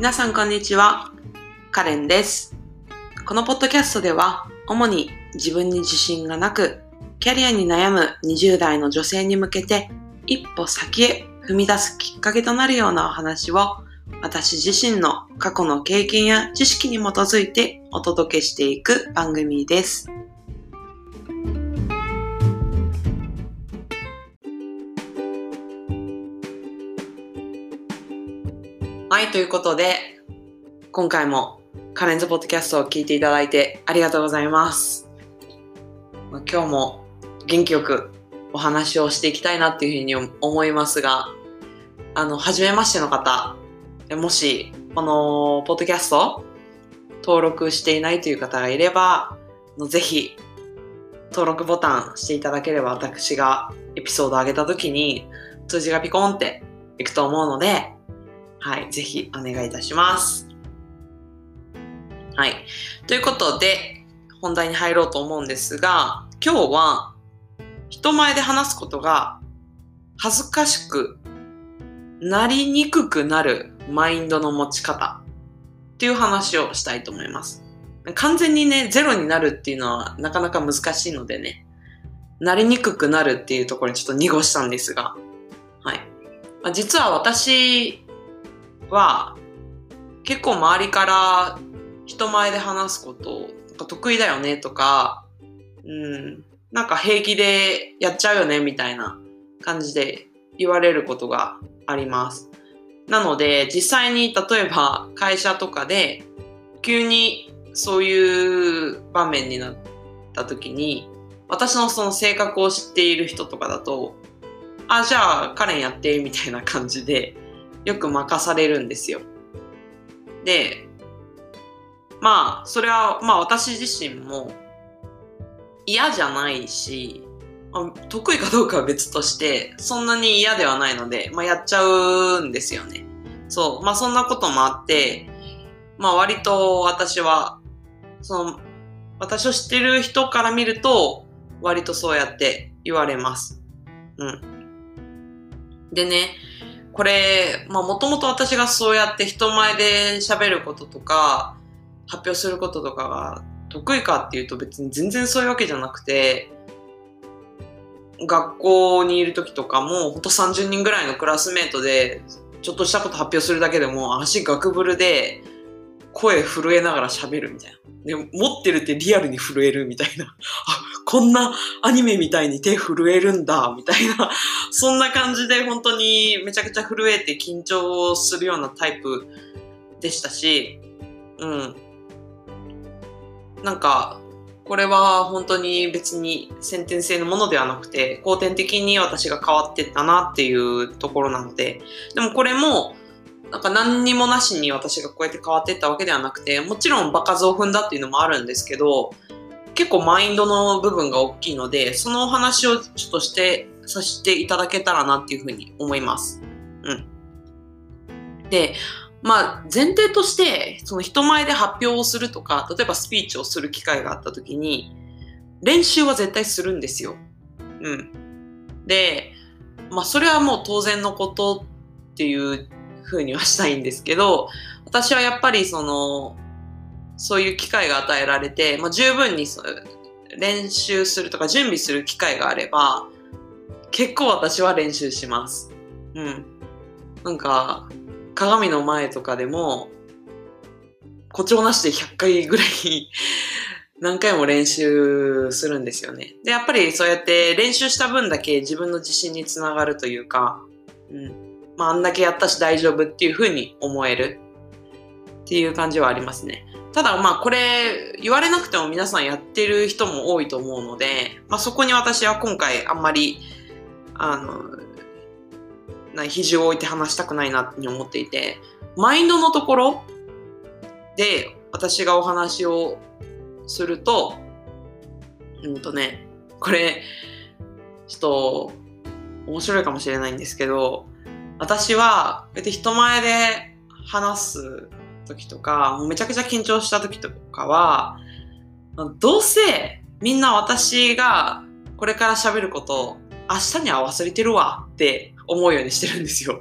皆さんこんにちは。カレンです。このポッドキャストでは、主に自分に自信がなく、キャリアに悩む20代の女性に向けて、一歩先へ踏み出すきっかけとなるようなお話を、私自身の過去の経験や知識に基づいてお届けしていく番組です。はい、ということで、今回もカレンズポッドキャストを聞いていただいてありがとうございます。ま今日も元気よくお話をしていきたいなっていうふうに思いますが、あの、初めましての方、もし、このポッドキャスト登録していないという方がいれば、あのぜひ、登録ボタンしていただければ私がエピソードを上げた時に数字がピコンっていくと思うので、はい、ぜひお願いいたします。はい。ということで、本題に入ろうと思うんですが、今日は人前で話すことが恥ずかしくなりにくくなるマインドの持ち方っていう話をしたいと思います。完全にね、ゼロになるっていうのはなかなか難しいのでね、なりにくくなるっていうところにちょっと濁したんですが、はい。実は私は結構周りから人前で話すことなんか得意だよねとか、うん、なんか平気でやっちゃうよねみたいな感じで言われることがあります。なので実際に例えば会社とかで急にそういう場面になった時に私のその性格を知っている人とかだとあ、じゃあカレンやってみたいな感じでよく任されるんですよ。で、まあ、それは、まあ私自身も嫌じゃないし、得意かどうかは別として、そんなに嫌ではないので、まあやっちゃうんですよね。そう。まあそんなこともあって、まあ割と私は、その、私を知ってる人から見ると、割とそうやって言われます。うん。でね、これ、まあもともと私がそうやって人前で喋ることとか、発表することとかが得意かっていうと別に全然そういうわけじゃなくて、学校にいる時とかも、ほんと30人ぐらいのクラスメートで、ちょっとしたこと発表するだけでも足ガクブルで声震えながら喋るみたいな。で、持ってるってリアルに震えるみたいな。あ、こんなアニメみたいに手震えるんだ、みたいな。そんな感じで本当にめちゃくちゃ震えて緊張するようなタイプでしたし、うん。なんか、これは本当に別に先天性のものではなくて、後天的に私が変わってったなっていうところなので、でもこれも、なんか何にもなしに私がこうやって変わってったわけではなくて、もちろん場数を踏んだっていうのもあるんですけど、結構マインドの部分が大きいので、そのお話をちょっとして、させていただけたらなっていうふうに思います。うん。で、まあ前提として、その人前で発表をするとか、例えばスピーチをする機会があった時に、練習は絶対するんですよ。うん。で、まあそれはもう当然のことっていうふうにはしたいんですけど、私はやっぱりその、そういう機会が与えられて、まあ、十分にそ練習するとか準備する機会があれば、結構私は練習します。うん。なんか、鏡の前とかでも、誇張なしで100回ぐらい 何回も練習するんですよね。で、やっぱりそうやって練習した分だけ自分の自信につながるというか、うん。まあ、あんだけやったし大丈夫っていうふうに思えるっていう感じはありますね。ただまあこれ言われなくても皆さんやってる人も多いと思うので、まあ、そこに私は今回あんまりあのな肘を置いて話したくないなって思っていてマインドのところで私がお話をするとうんとねこれちょっと面白いかもしれないんですけど私はこうやって人前で話す時とか、もうめちゃくちゃ緊張した時とかは、どうせみんな私がこれから喋ることを明日には忘れてるわって思うようにしてるんですよ。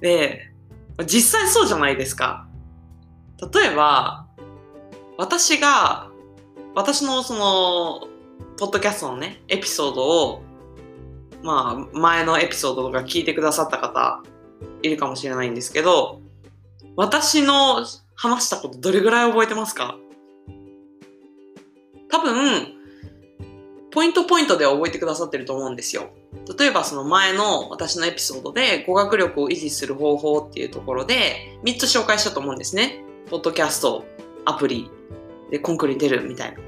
で、実際そうじゃないですか。例えば、私が、私のその、ポッドキャストのね、エピソードを、まあ、前のエピソードとか聞いてくださった方、いるかもしれないんですけど、私の話したことどれぐらい覚えてますか？多分、ポイントポイントでは覚えてくださってると思うんですよ。例えばその前の私のエピソードで語学力を維持する方法っていうところで3つ紹介したと思うんですね。ポッドキャスト、アプリ、で、コンクールに出るみたいな。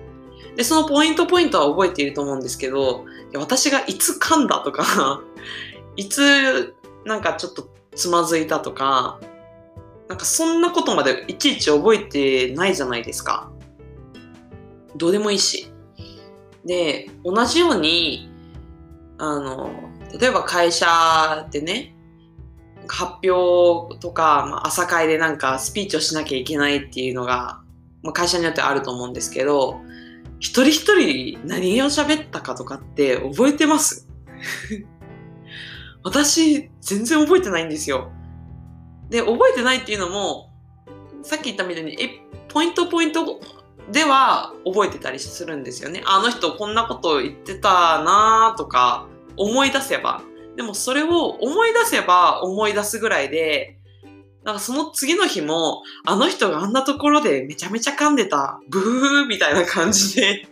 で、そのポイントポイントは覚えていると思うんですけど、私がいつ噛んだとか いつなんかちょっとつまずいたとか、なんかそんなことまでいちいち覚えてないじゃないですか。どうでもいいし。で、同じように、あの、例えば会社でね、発表とか、まあ、朝会でなんかスピーチをしなきゃいけないっていうのが、まあ、会社によってあると思うんですけど、一人一人何を喋ったかとかって覚えてます？私、全然覚えてないんですよ。で、覚えてないっていうのも、さっき言ったみたいに、え、ポイントポイントでは覚えてたりするんですよね。あの人こんなこと言ってたなとか思い出せば。でもそれを思い出せば思い出すぐらいで、なんかその次の日も、あの人があんなところでめちゃめちゃ噛んでた、ブーみたいな感じで、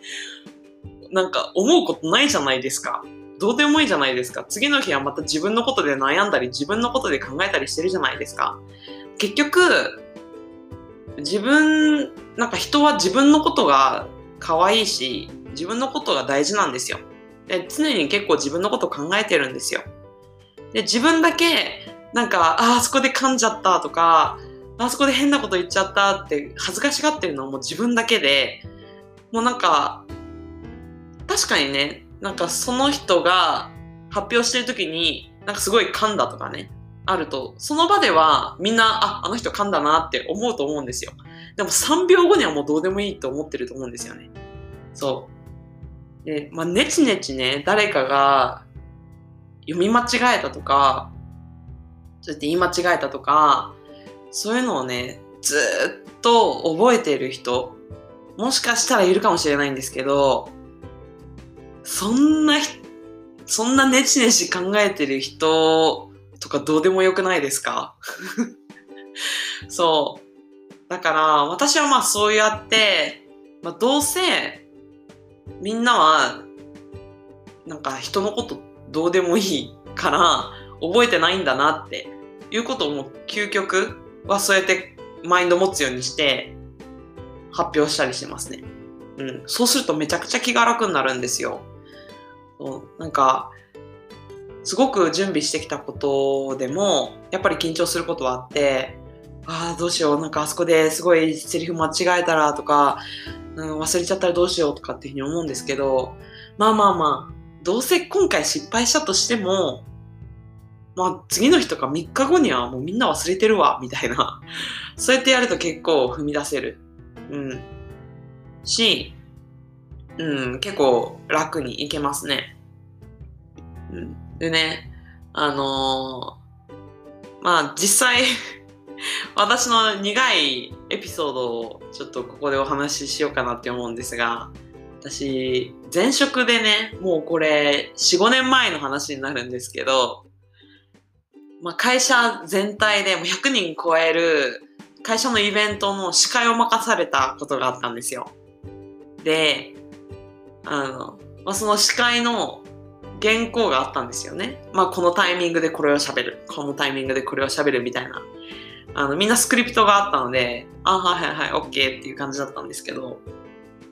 なんか思うことないじゃないですか。どうでもいいじゃないですか。次の日はまた自分のことで悩んだり、自分のことで考えたりしてるじゃないですか。結局、自分、なんか人は自分のことが可愛いし、自分のことが大事なんですよ。で常に結構自分のこと考えてるんですよ。で、自分だけ、なんか、ああそこで噛んじゃったとか、あそこで変なこと言っちゃったって恥ずかしがってるのはもう自分だけで、もうなんか、確かにね、なんかその人が発表してる時に、なんかすごい噛んだとかね、あると、その場ではみんな、あ、あの人噛んだなって思うと思うんですよ。でも3秒後にはもうどうでもいいと思ってると思うんですよね。そう。で、まあ、ねちねちね、誰かが読み間違えたとか、そうやって言い間違えたとか、そういうのをね、ずっと覚えてる人、もしかしたらいるかもしれないんですけど、そんな、そんなネチネチ考えてる人とかどうでもよくないですか？そう。だから私はまあそうやって、まあ、どうせみんなはなんか人のことどうでもいいから覚えてないんだなっていうことをもう究極はそうやってマインド持つようにして発表したりしてますね。うん。そうするとめちゃくちゃ気が楽になるんですよ。なんか、すごく準備してきたことでも、やっぱり緊張することはあって、ああ、どうしよう、なんかあそこですごいセリフ間違えたらとか、うん、忘れちゃったらどうしようとかっていうふうに思うんですけど、まあまあまあ、どうせ今回失敗したとしても、まあ次の日とか3日後にはもうみんな忘れてるわ、みたいな。そうやってやると結構踏み出せる。うん。し、うん、結構楽にいけますね。うん。でね、あのー、まあ実際 私の苦いエピソードをちょっとここでお話ししようかなって思うんですが、私、前職でね、もうこれ4、5年前の話になるんですけど、まあ、会社全体でも100人超える会社のイベントの司会を任されたことがあったんですよ。で、あの、まあ、その司会の原稿があったんですよね。まあ、このタイミングでこれを喋る。このタイミングでこれを喋るみたいな。あの、みんなスクリプトがあったので、あ、はいはいはい、オッケーっていう感じだったんですけど、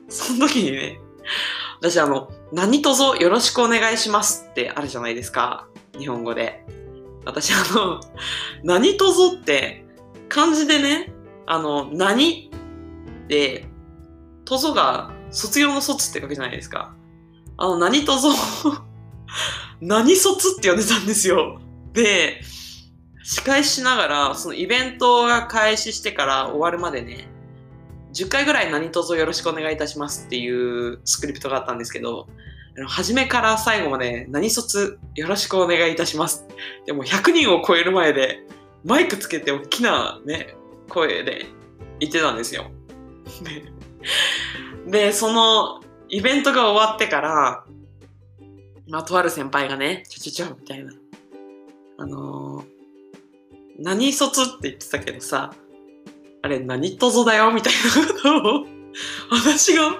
その時にね、私あの、何卒よろしくお願いしますってあるじゃないですか。日本語で。私あの、何卒って漢字でね、あの、何で、卒が卒業の卒って書くじゃないですか。あの、何卒 何卒って呼んでたんですよ。で、司会しながら、そのイベントが開始してから終わるまでね、10回ぐらい何卒よろしくお願いいたしますっていうスクリプトがあったんですけど、初めから最後まで何卒よろしくお願いいたします。でも100人を超える前でマイクつけて大きなね、声で言ってたんですよ。で、そのイベントが終わってから、まあ、とある先輩がね、ちょちょちょ、みたいな。あのー、何卒って言ってたけどさ、あれ何とぞだよ？みたいなことを、私がも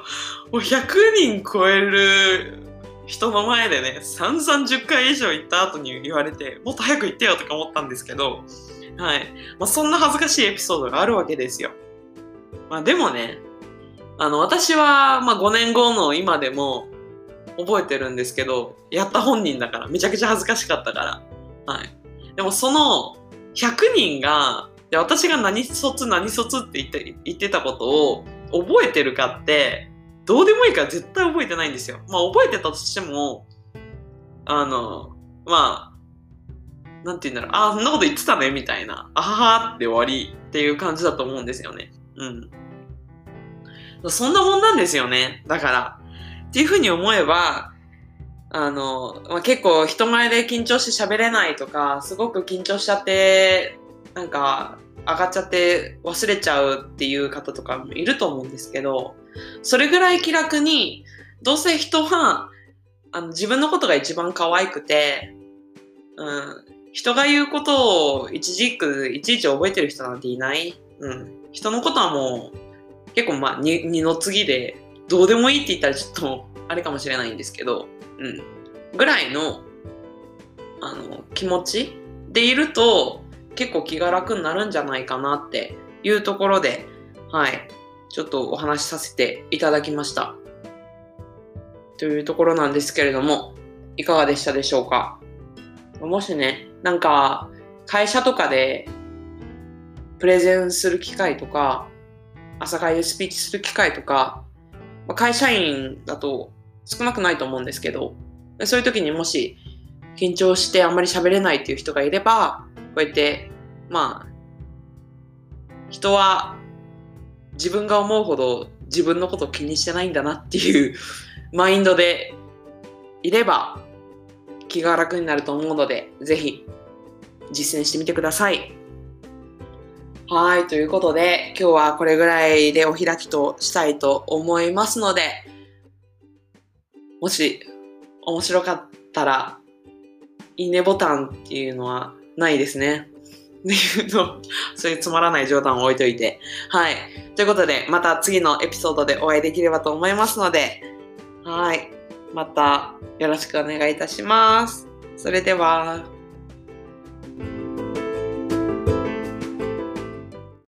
う100人超える人の前でね、3、30回以上言った後に言われて、もっと早く言ってよとか思ったんですけど、はい。まあ、そんな恥ずかしいエピソードがあるわけですよ。まあ、でもね、あの、私は、まあ、5年後の今でも覚えてるんですけど、やった本人だから、めちゃくちゃ恥ずかしかったから。はい。でも、その100人が、で私が何卒何卒って言って言ってたことを覚えてるかって、どうでもいいから絶対覚えてないんですよ。まあ、覚えてたとしても、あの、まあ、なんて言うんだろう、ああ、そんなこと言ってたね、みたいな、あははって終わりっていう感じだと思うんですよね。うん。そんなもんなんですよね。だから。っていうふうに思えば、あの、まあ、結構人前で緊張して喋れないとか、すごく緊張しちゃって、なんか、上がっちゃって忘れちゃうっていう方とかもいると思うんですけど、それぐらい気楽に、どうせ人は、あの自分のことが一番可愛くて、うん、人が言うことを一時くいちいち覚えてる人なんていない。うん。人のことはもう結構まあ二の次でどうでもいいって言ったらちょっとあれかもしれないんですけど、うん。ぐらいのあの気持ちでいると結構気が楽になるんじゃないかなっていうところで、はい。ちょっとお話しさせていただきました。というところなんですけれども、いかがでしたでしょうか？もしね、なんか会社とかでプレゼンする機会とか朝会でスピーチする機会とかま会社員だと少なくないと思うんですけどそういう時にもし緊張してあんまり喋れないっていう人がいればこうやってまあ人は自分が思うほど自分のことを気にしてないんだなっていうマインドでいれば気が楽になると思うので、ぜひ実践してみてください。はい、ということで、今日はこれぐらいでお開きとしたいと思いますので、もし面白かったら、いいねボタンっていうのはないですね。っていうの、そういうつまらない冗談を置いといて。はい。ということで、また次のエピソードでお会いできればと思いますので、はい。またよろしくお願いいたします。それでは。